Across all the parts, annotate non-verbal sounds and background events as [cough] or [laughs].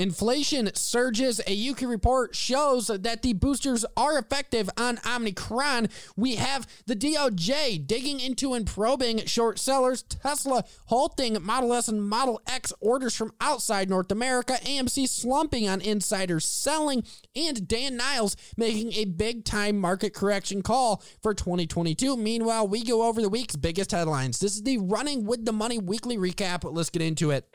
Inflation surges. A UK report shows that the boosters are effective on Omicron. We have the DOJ digging into and probing short sellers, Tesla halting Model S and Model X orders from outside North America, AMC slumping on insiders selling, and Dan Niles making a big time market correction call for 2022. Meanwhile, we go over the week's biggest headlines. This is the Running with the Money weekly recap. Let's get into it.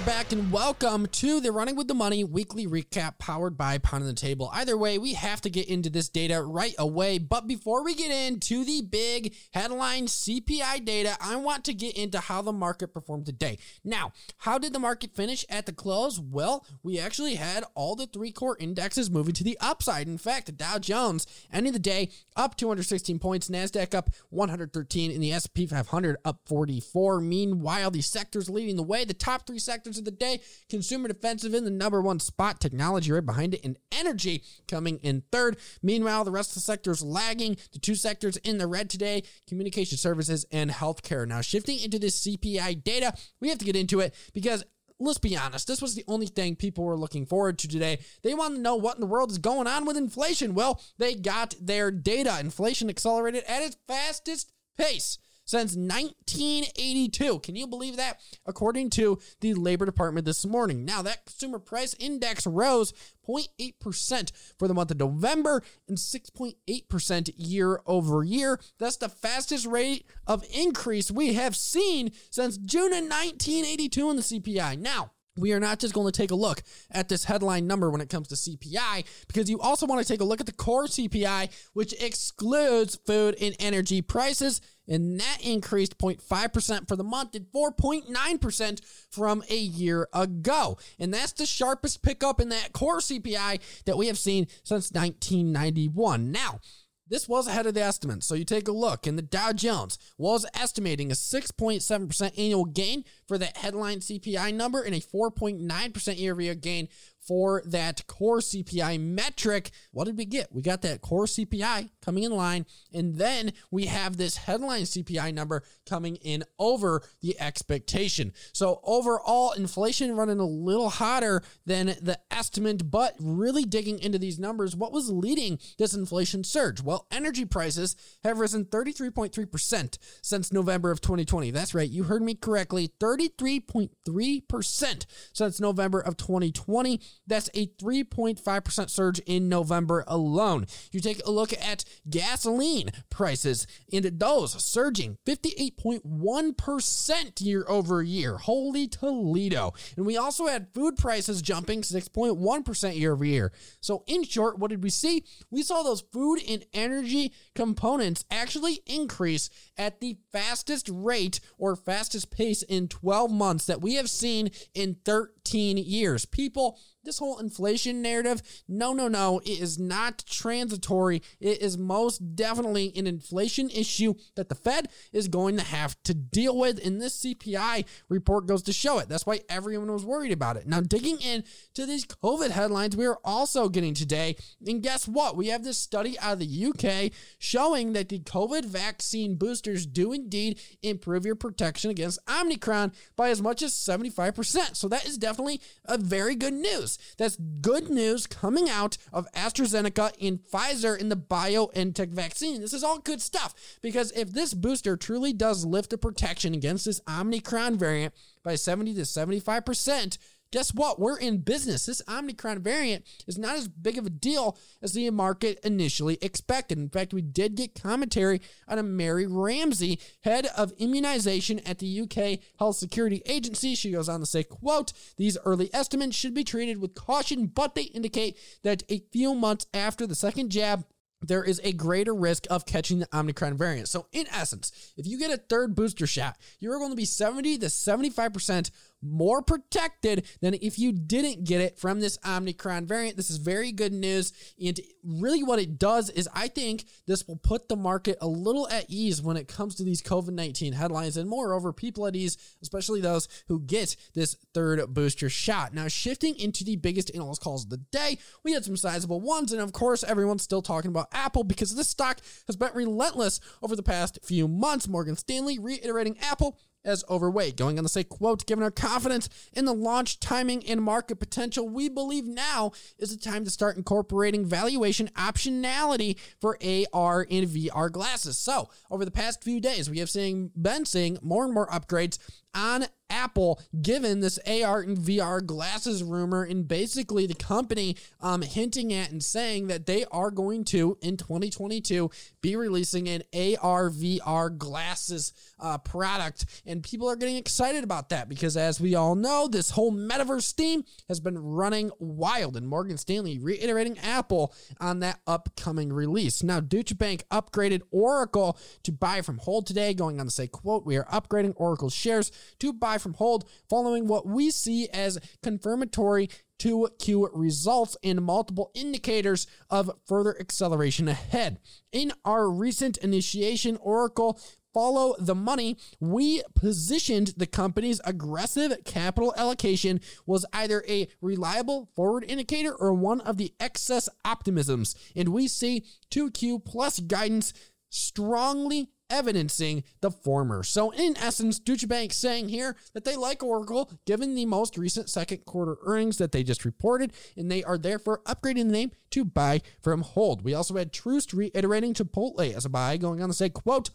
Back and welcome to the Running with the Money weekly recap powered by Pound on the Table. Either way, we have to get into this data right away. But before we get into the big headline CPI data, I want to get into how the market performed today. Now, how did the market finish at the close? Well, we actually had all the three core indexes moving to the upside. In fact, the Dow Jones ending the day up 216 points, Nasdaq up 113, and the S&P 500 up 44. Meanwhile, the sectors leading the way, the top three sectors of the day. Consumer defensive in the number one spot, technology right behind it, and energy coming in third. Meanwhile, the rest of the sectors lagging. The two sectors in the red today communication services and healthcare. Now, shifting into this CPI data, we have to get into it because let's be honest, this was the only thing people were looking forward to today. They want to know what in the world is going on with inflation. Well, they got their data. Inflation accelerated at its fastest pace since 1982. Can you believe that? According to the Labor Department this morning. Now, that consumer price index rose 0.8% for the month of November and 6.8% year over year. That's the fastest rate of increase we have seen since June of 1982 in the CPI. Now, we are not just going to take a look at this headline number when it comes to CPI, because you also want to take a look at the core CPI, which excludes food and energy prices. And that increased 0.5% for the month and 4.9% from a year ago. And that's the sharpest pickup in that core CPI that we have seen since 1991. Now, this was ahead of the estimate. So you take a look, and the Dow Jones was estimating a 6.7% annual gain for that headline CPI number and a 4.9% year over year gain for that core CPI metric. What did we get? We got that core CPI coming in line, and then we have this headline CPI number coming in over the expectation. So overall, inflation running a little hotter than the estimate, but really digging into these numbers, what was leading this inflation surge? Well, energy prices have risen 33.3% since November of 2020. That's right, you heard me correctly, 33.3% since November of 2020. That's a 3.5% surge in November alone. You take a look at gasoline prices, and those surging 58.1% year over year. Holy Toledo. And we also had food prices jumping 6.1% year over year. So, in short, what did we see? We saw those food and energy components actually increase at the fastest rate or fastest pace in 12 months that we have seen in 13 years. People this whole inflation narrative, no, no, no, it is not transitory. It is most definitely an inflation issue that the Fed is going to have to deal with. And this CPI report goes to show it. That's why everyone was worried about it. Now, digging in to these COVID headlines, we are also getting today. And guess what? We have this study out of the UK showing that the COVID vaccine boosters do indeed improve your protection against Omicron by as much as 75%. So that is definitely a very good news. That's good news coming out of AstraZeneca and Pfizer in the BioNTech vaccine. This is all good stuff because if this booster truly does lift the protection against this Omicron variant by 70 to 75%, guess what? We're in business. This Omicron variant is not as big of a deal as the market initially expected. In fact, we did get commentary on a Mary Ramsay, head of immunization at the UK Health Security Agency. She goes on to say, quote, these early estimates should be treated with caution, but they indicate that a few months after the second jab, there is a greater risk of catching the Omicron variant. So, in essence, if you get a third booster shot, you're going to be 70 to 75% more protected than if you didn't get it from this Omicron variant. This is very good news. And really, what it does is I think this will put the market a little at ease when it comes to these COVID 19 headlines. And moreover, people at ease, especially those who get this third booster shot. Now, shifting into the biggest analyst calls of the day, we had some sizable ones. And of course, everyone's still talking about Apple because this stock has been relentless over the past few months. Morgan Stanley reiterating Apple as overweight. Going on to say, quote, given our confidence in the launch timing and market potential, we believe now is the time to start incorporating valuation optionality for AR and VR glasses. So over the past few days, we have seen been seeing more and more upgrades on Apple, given this AR and VR glasses rumor, and basically the company um, hinting at and saying that they are going to, in 2022, be releasing an AR VR glasses uh, product. And people are getting excited about that because, as we all know, this whole metaverse theme has been running wild. And Morgan Stanley reiterating Apple on that upcoming release. Now, Deutsche Bank upgraded Oracle to buy from hold today, going on to say, quote, we are upgrading Oracle's shares to buy from hold following what we see as confirmatory 2Q results and multiple indicators of further acceleration ahead. In our recent initiation, Oracle follow the money, we positioned the company's aggressive capital allocation was either a reliable forward indicator or one of the excess optimisms. And we see 2Q plus guidance strongly evidencing the former. So, in essence, Deutsche Bank saying here that they like Oracle given the most recent second quarter earnings that they just reported, and they are therefore upgrading the name to buy from hold. We also had Truist reiterating Chipotle as a buy, going on to say, quote,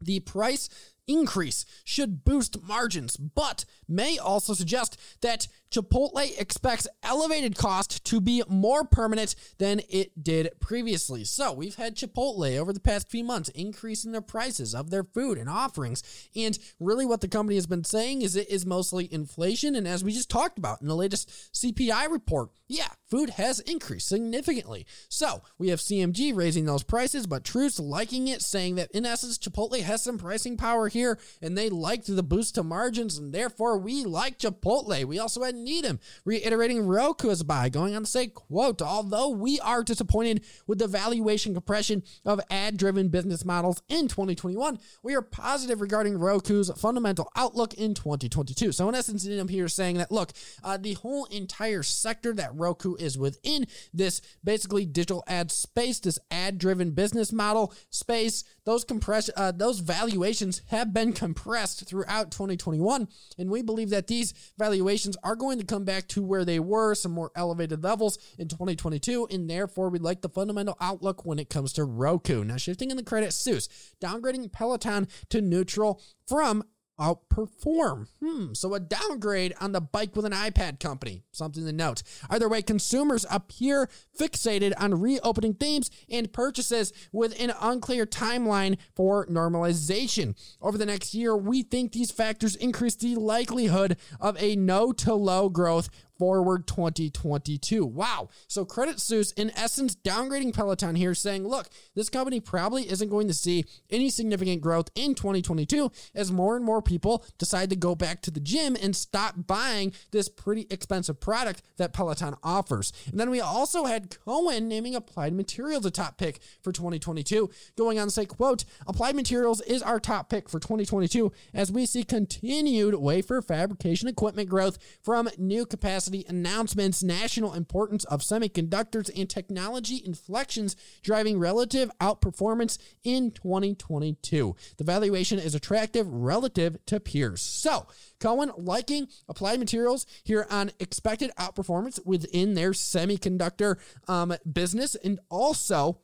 the price increase should boost margins, but may also suggest that Chipotle expects elevated cost to be more permanent than it did previously. So we've had Chipotle over the past few months increasing their prices of their food and offerings. And really, what the company has been saying is it is mostly inflation. And as we just talked about in the latest CPI report, yeah, food has increased significantly. So we have CMG raising those prices, but Truist liking it, saying that in essence, Chipotle has some pricing power here and they liked the boost to margins, and therefore we like Chipotle. We also had Needham reiterating Roku as a buy, going on to say, quote, although we are disappointed with the valuation compression of ad driven business models in 2021, we are positive regarding Roku's fundamental outlook in 2022. So, in essence, Needham here saying that, look, uh, the whole entire sector that Roku is within, this basically digital ad space, this ad driven business model space, those compress uh, those valuations have been compressed throughout 2021 and we believe that these valuations are going to come back to where they were some more elevated levels in 2022 and therefore we like the fundamental outlook when it comes to Roku. Now shifting in the Credit Suisse downgrading Peloton to neutral from outperform. Hmm, so a downgrade on the bike with an iPad company. Something to note. Either way, consumers appear fixated on reopening themes and purchases with an unclear timeline for normalization. Over the next year, we think these factors increase the likelihood of a no to low growth forward 2022. Wow. So Credit Suisse, in essence, downgrading Peloton here, saying, look, this company probably isn't going to see any significant growth in 2022 as more and more people decide to go back to the gym and stop buying this pretty expensive product that Peloton offers. And then we also had Cohen naming Applied Materials a top pick for 2022, going on to say, quote, Applied Materials is our top pick for 2022 as we see continued wafer fabrication equipment growth from new capacity capacity announcements, national importance of semiconductors, and technology inflections driving relative outperformance in 2022. The valuation is attractive relative to peers. So, Cohen liking applied materials here on expected outperformance within their semiconductor um, business and also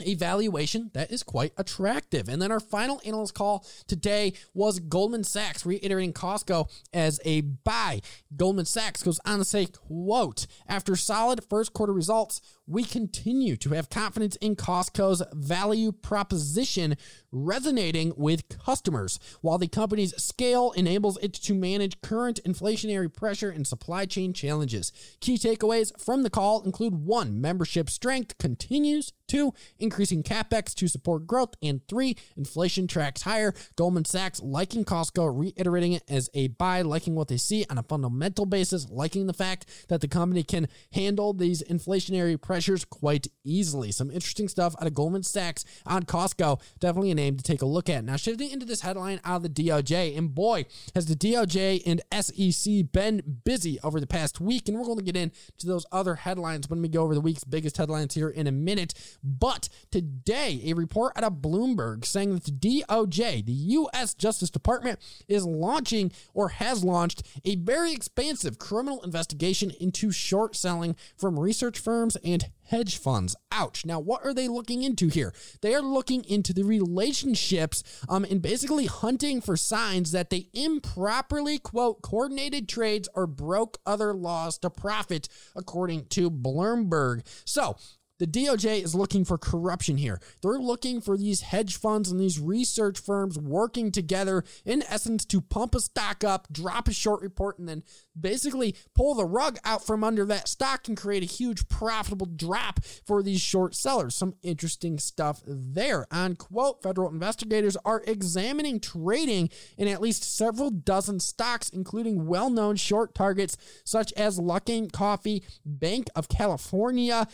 a valuation that is quite attractive. And then our final analyst call today was Goldman Sachs reiterating Costco as a buy. Goldman Sachs goes on to say, quote, after solid first quarter results, we continue to have confidence in Costco's value proposition resonating with customers, while the company's scale enables it to manage current inflationary pressure and supply chain challenges. Key takeaways from the call include one, membership strength continues, two, increasing capex to support growth, and three, inflation tracks higher. Goldman Sachs liking Costco, reiterating it as a buy, liking what they see on a fundamental basis, liking the fact that the company can handle these inflationary pressures quite easily. Some interesting stuff out of Goldman Sachs on Costco. Definitely a name to take a look at. Now, shifting into this headline out of the DOJ, and boy, has the DOJ and SEC been busy over the past week, and we're going to get into those other headlines when we go over the week's biggest headlines here in a minute. But today, a report out of Bloomberg saying that the DOJ, the U.S. Justice Department, is launching or has launched a very expansive criminal investigation into short selling from research firms and hedge funds. Ouch. Now, what are they looking into here? They are looking into the relationships um, and basically hunting for signs that they improperly, quote, coordinated trades or broke other laws to profit, according to Bloomberg. So, the DOJ is looking for corruption here. They're looking for these hedge funds and these research firms working together, in essence, to pump a stock up, drop a short report, and then basically pull the rug out from under that stock and create a huge profitable drop for these short sellers. Some interesting stuff there. On quote, federal investigators are examining trading in at least several dozen stocks, including well known short targets such as Luckin Coffee, Banc of California,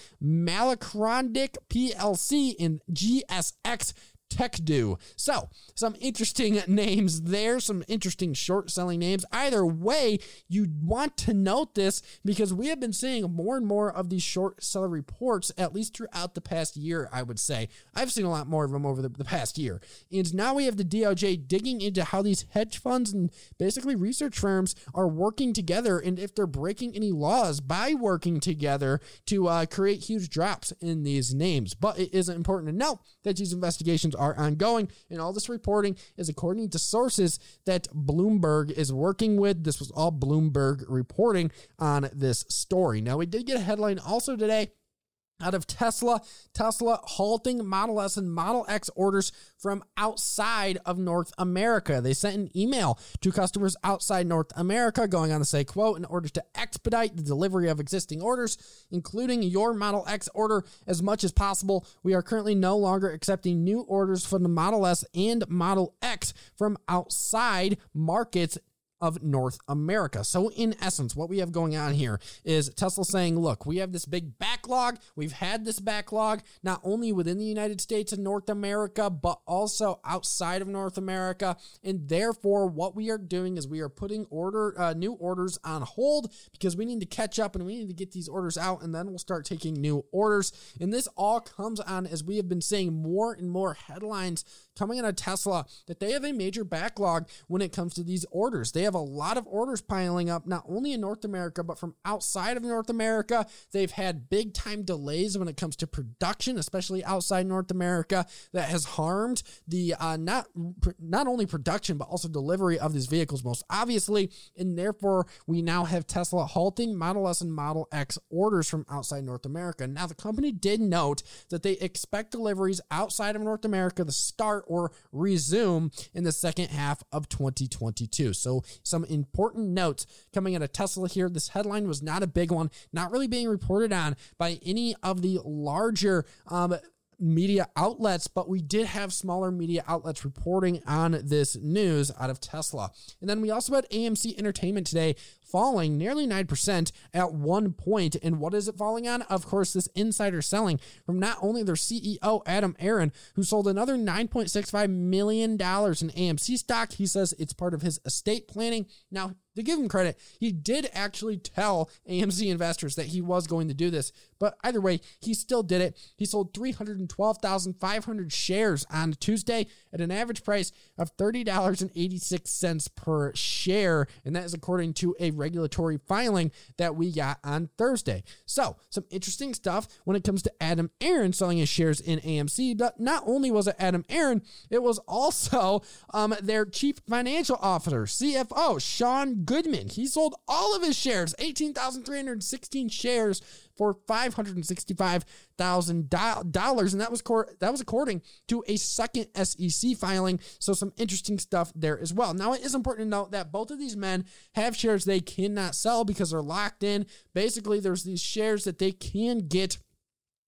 Mallinckrodt PLC, in GSX Techedu. So, some interesting [laughs] names there, some interesting short selling names. Either way, you want to note this because we have been seeing more and more of these short seller reports, at least throughout the past year, I would say. I've seen a lot more of them over the, the past year. And now we have the DOJ digging into how these hedge funds and basically research firms are working together and if they're breaking any laws by working together to uh, create huge drops in these names. But it is important to note that these investigations are ongoing. And all this reporting is according to sources that Bloomberg is working with. This was all Bloomberg reporting on this story. Now, we did get a headline also today out of Tesla, Tesla halting Model S and Model X orders from outside of North America. They sent an email to customers outside North America going on to say, quote, in order to expedite the delivery of existing orders, including your Model X order as much as possible, we are currently no longer accepting new orders for the Model S and Model X from outside markets of North America. So, in essence, what we have going on here is Tesla saying, look, we have this big backlog. We've had this backlog not only within the United States and North America, but also outside of North America. And therefore, what we are doing is we are putting order uh, new orders on hold because we need to catch up and we need to get these orders out, and then we'll start taking new orders. And this all comes on as we have been seeing more and more headlines coming out of Tesla that they have a major backlog when it comes to these orders. They have a lot of orders piling up, not only in North America, but from outside of North America. They've had big time delays when it comes to production, especially outside North America, that has harmed the uh, not not only production but also delivery of these vehicles, most obviously. And therefore, we now have Tesla halting Model S and Model X orders from outside North America. Now, the company did note that they expect deliveries outside of North America to start or resume in the second half of 2022. So, some important notes coming out of Tesla here. This headline was not a big one, not really being reported on by any of the larger um, media outlets, but we did have smaller media outlets reporting on this news out of Tesla. And then we also had AMC Entertainment today falling nearly 9% at one point. And what is it falling on? Of course, this insider selling from not only their CEO, Adam Aron, who sold another $9.65 million in AMC stock. He says it's part of his estate planning. Now, to give him credit, he did actually tell AMC investors that he was going to do this. But either way, he still did it. He sold 312,500 shares on Tuesday at an average price of $30.86 per share. And that is according to a regulatory filing that we got on Thursday. So, some interesting stuff when it comes to Adam Aron selling his shares in AMC. But not only was it Adam Aron, it was also um, their chief financial officer, CFO, Sean Goodman. He sold all of his shares, 18,316 shares for $565,000 and that was cor- that was according to a second SEC filing so some interesting stuff there as well. Now it is important to note that both of these men have shares they cannot sell because they're locked in. Basically there's these shares that they can get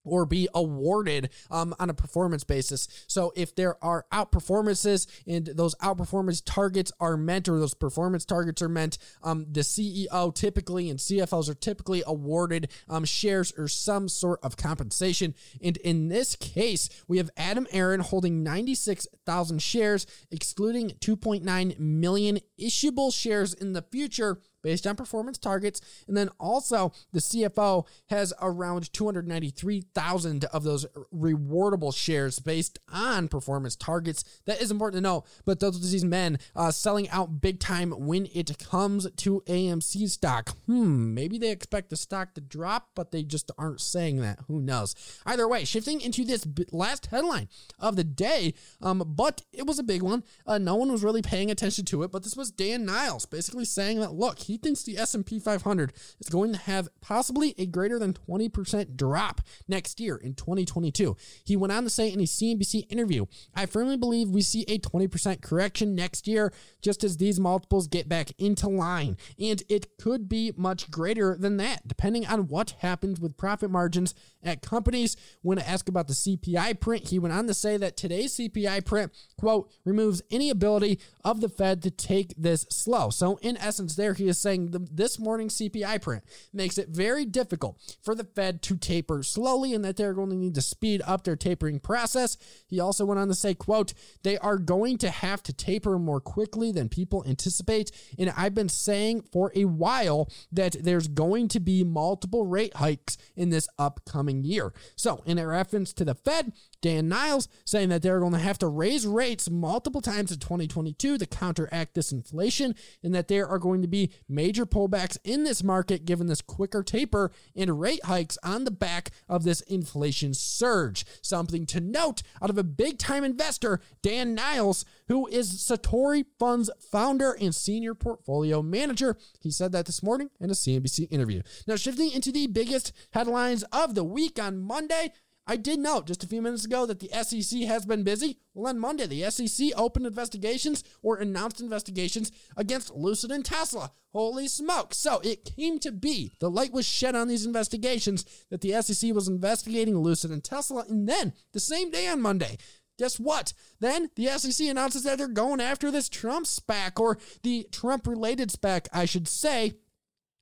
or be awarded um, on a performance basis. So if there are outperformances and those outperformance targets are meant or those performance targets are meant, um, the CEO typically and CFOs are typically awarded um, shares or some sort of compensation. And in this case, we have Adam Aron holding 96,000 shares, excluding 2.9 million issuable shares in the future based on performance targets. And then also the CFO has around 293,000 of those rewardable shares based on performance targets. That is important to know. But those are these men uh, selling out big time when it comes to AMC stock. Hmm, maybe they expect the stock to drop, but they just aren't saying that. Who knows? Either way, shifting into this last headline of the day, um, but it was a big one. Uh, no one was really paying attention to it, but this was Dan Niles basically saying that look, he he thinks the S&P 500 is going to have possibly a greater than 20% drop next year in 2022. He went on to say in a CNBC interview, "I firmly believe we see a 20% correction next year just as these multiples get back into line, and it could be much greater than that depending on what happens with profit margins at companies." When asked about the CPI print, he went on to say that today's CPI print, quote, removes any ability of the Fed to take this slow. So in essence there he is saying the, this morning's CPI print makes it very difficult for the Fed to taper slowly and that they're going to need to speed up their tapering process. He also went on to say, quote, they are going to have to taper more quickly than people anticipate. And I've been saying for a while that there's going to be multiple rate hikes in this upcoming year. So in a reference to the Fed, Dan Niles saying that they're going to have to raise rates multiple times in 2022 to counteract this inflation and that there are going to be major pullbacks in this market given this quicker taper and rate hikes on the back of this inflation surge. Something to note out of a big time investor, Dan Niles, who is Satori Fund's founder and senior portfolio manager. He said that this morning in a CNBC interview. Now, shifting into the biggest headlines of the week on Monday, I did note just a few minutes ago that the SEC has been busy. Well, on Monday, the SEC opened investigations or announced investigations against Lucid and Tesla. Holy smoke. So it came to be, the light was shed on these investigations that the SEC was investigating Lucid and Tesla. And then the same day on Monday, Guess what? Then the SEC announces that they're going after this Trump SPAC or the Trump related SPAC, I should say,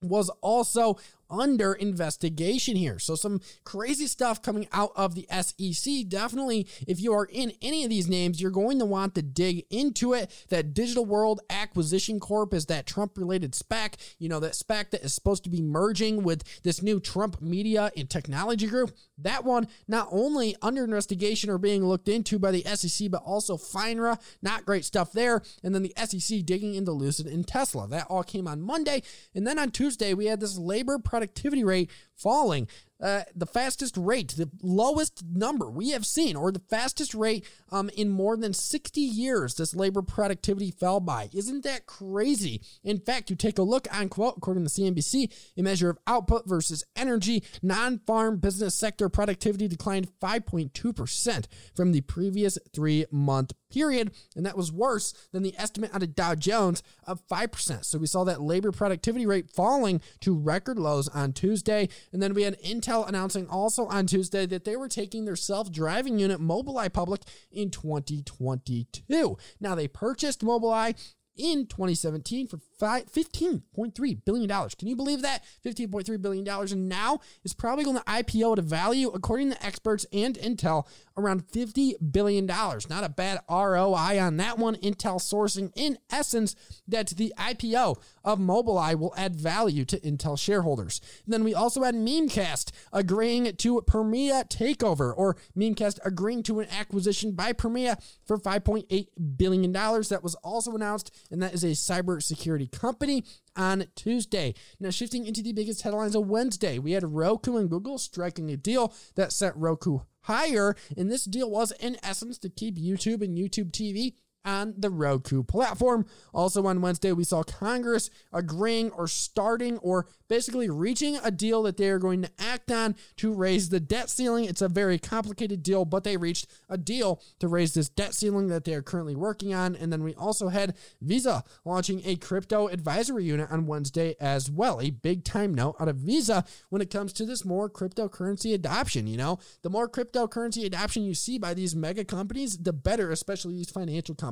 was also under investigation here. So, some crazy stuff coming out of the SEC. Definitely, if you are in any of these names, you're going to want to dig into it. That Digital World Acquisition Corp is that Trump related SPAC, you know, that SPAC that is supposed to be merging with this new Trump Media and Technology Group. That one, not only under investigation or being looked into by the SEC, but also FINRA. Not great stuff there. And then the SEC digging into Lucid and Tesla. That all came on Monday. And then on Tuesday, we had this labor productivity rate falling uh, the fastest rate, the lowest number we have seen, or the fastest rate um, in more than 60 years, this labor productivity fell by. Isn't that crazy? In fact, you take a look on quote, according to CNBC, a measure of output versus energy, non farm business sector productivity declined 5.2% from the previous three month period. And that was worse than the estimate out of Dow Jones of 5%. So we saw that labor productivity rate falling to record lows on Tuesday. And then we had Intel Intel announcing also on Tuesday that they were taking their self driving unit Mobileye public in 2022. Now, they purchased Mobileye in 2017 for $15.3 billion. Can you believe that? $15.3 billion. And now is probably going to IPO at a value, according to experts and Intel, around $50 billion. Not a bad ROI on that one. Intel sourcing, in essence, that the IPO of Mobileye will add value to Intel shareholders. And then we also had Mimecast agreeing to Permira takeover, or Mimecast agreeing to an acquisition by Permira for $5.8 billion. That was also announced, and that is a cybersecurity company on Tuesday. Now, shifting into the biggest headlines of Wednesday, we had Roku and Google striking a deal that sent Roku higher. And this deal was, in essence, to keep YouTube and YouTube TV on the Roku platform. Also on Wednesday, we saw Congress agreeing or starting or basically reaching a deal that they are going to act on to raise the debt ceiling. It's a very complicated deal, but they reached a deal to raise this debt ceiling that they are currently working on. And then we also had Visa launching a crypto advisory unit on Wednesday as well. A big time note out of Visa when it comes to this more cryptocurrency adoption. You know, the more cryptocurrency adoption you see by these mega companies, the better, especially these financial companies.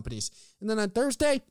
And then on Thursday,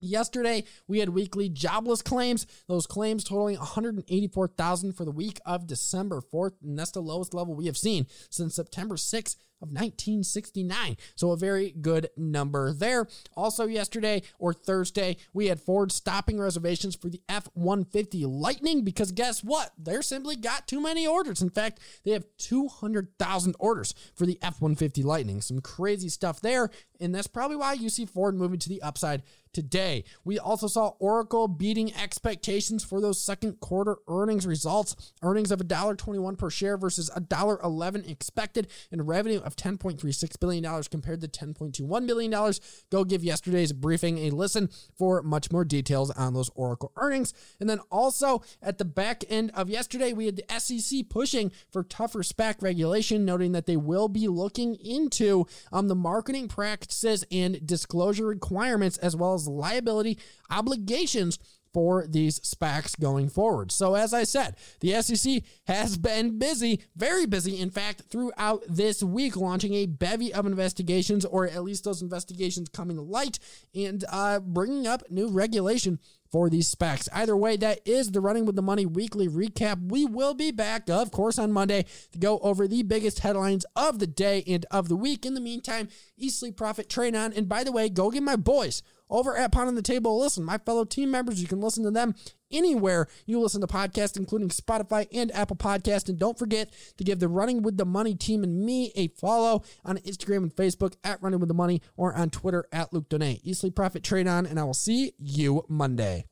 Yesterday, we had weekly jobless claims. Those claims totaling 184,000 for the week of December 4th, and that's the lowest level we have seen since September 6th of 1969. So a very good number there. Also, yesterday or Thursday, we had Ford stopping reservations for the F 150 Lightning because guess what? They're simply got too many orders. In fact, they have 200,000 orders for the F 150 Lightning. Some crazy stuff there. And that's probably why you see Ford moving to the upside today. We also saw Oracle beating expectations for those second quarter earnings results. Earnings of $1.21 per share versus $1.11 expected, and revenue of $10.36 billion compared to $10.21 billion. Go give yesterday's briefing a listen for much more details on those Oracle earnings. And then also at the back end of yesterday, we had the SEC pushing for tougher SPAC regulation, noting that they will be looking into um, the marketing practices and disclosure requirements as well as liability obligations for these SPACs going forward. So, as I said, the SEC has been busy, very busy, in fact, throughout this week, launching a bevy of investigations, or at least those investigations coming to light, and uh, bringing up new regulation for these SPACs. Either way, that is the Running with the Money weekly recap. We will be back, of course, on Monday to go over the biggest headlines of the day and of the week. In the meantime, Eat Sleep Profit, Train On, and by the way, go get my boys over at Pound on the Table. Listen, my fellow team members, you can listen to them anywhere you listen to podcasts, including Spotify and Apple Podcast. And don't forget to give the Running with the Money team and me a follow on Instagram and Facebook at Running with the Money or on Twitter at Luke Donay. Easily Profit Trade On, and I will see you Monday.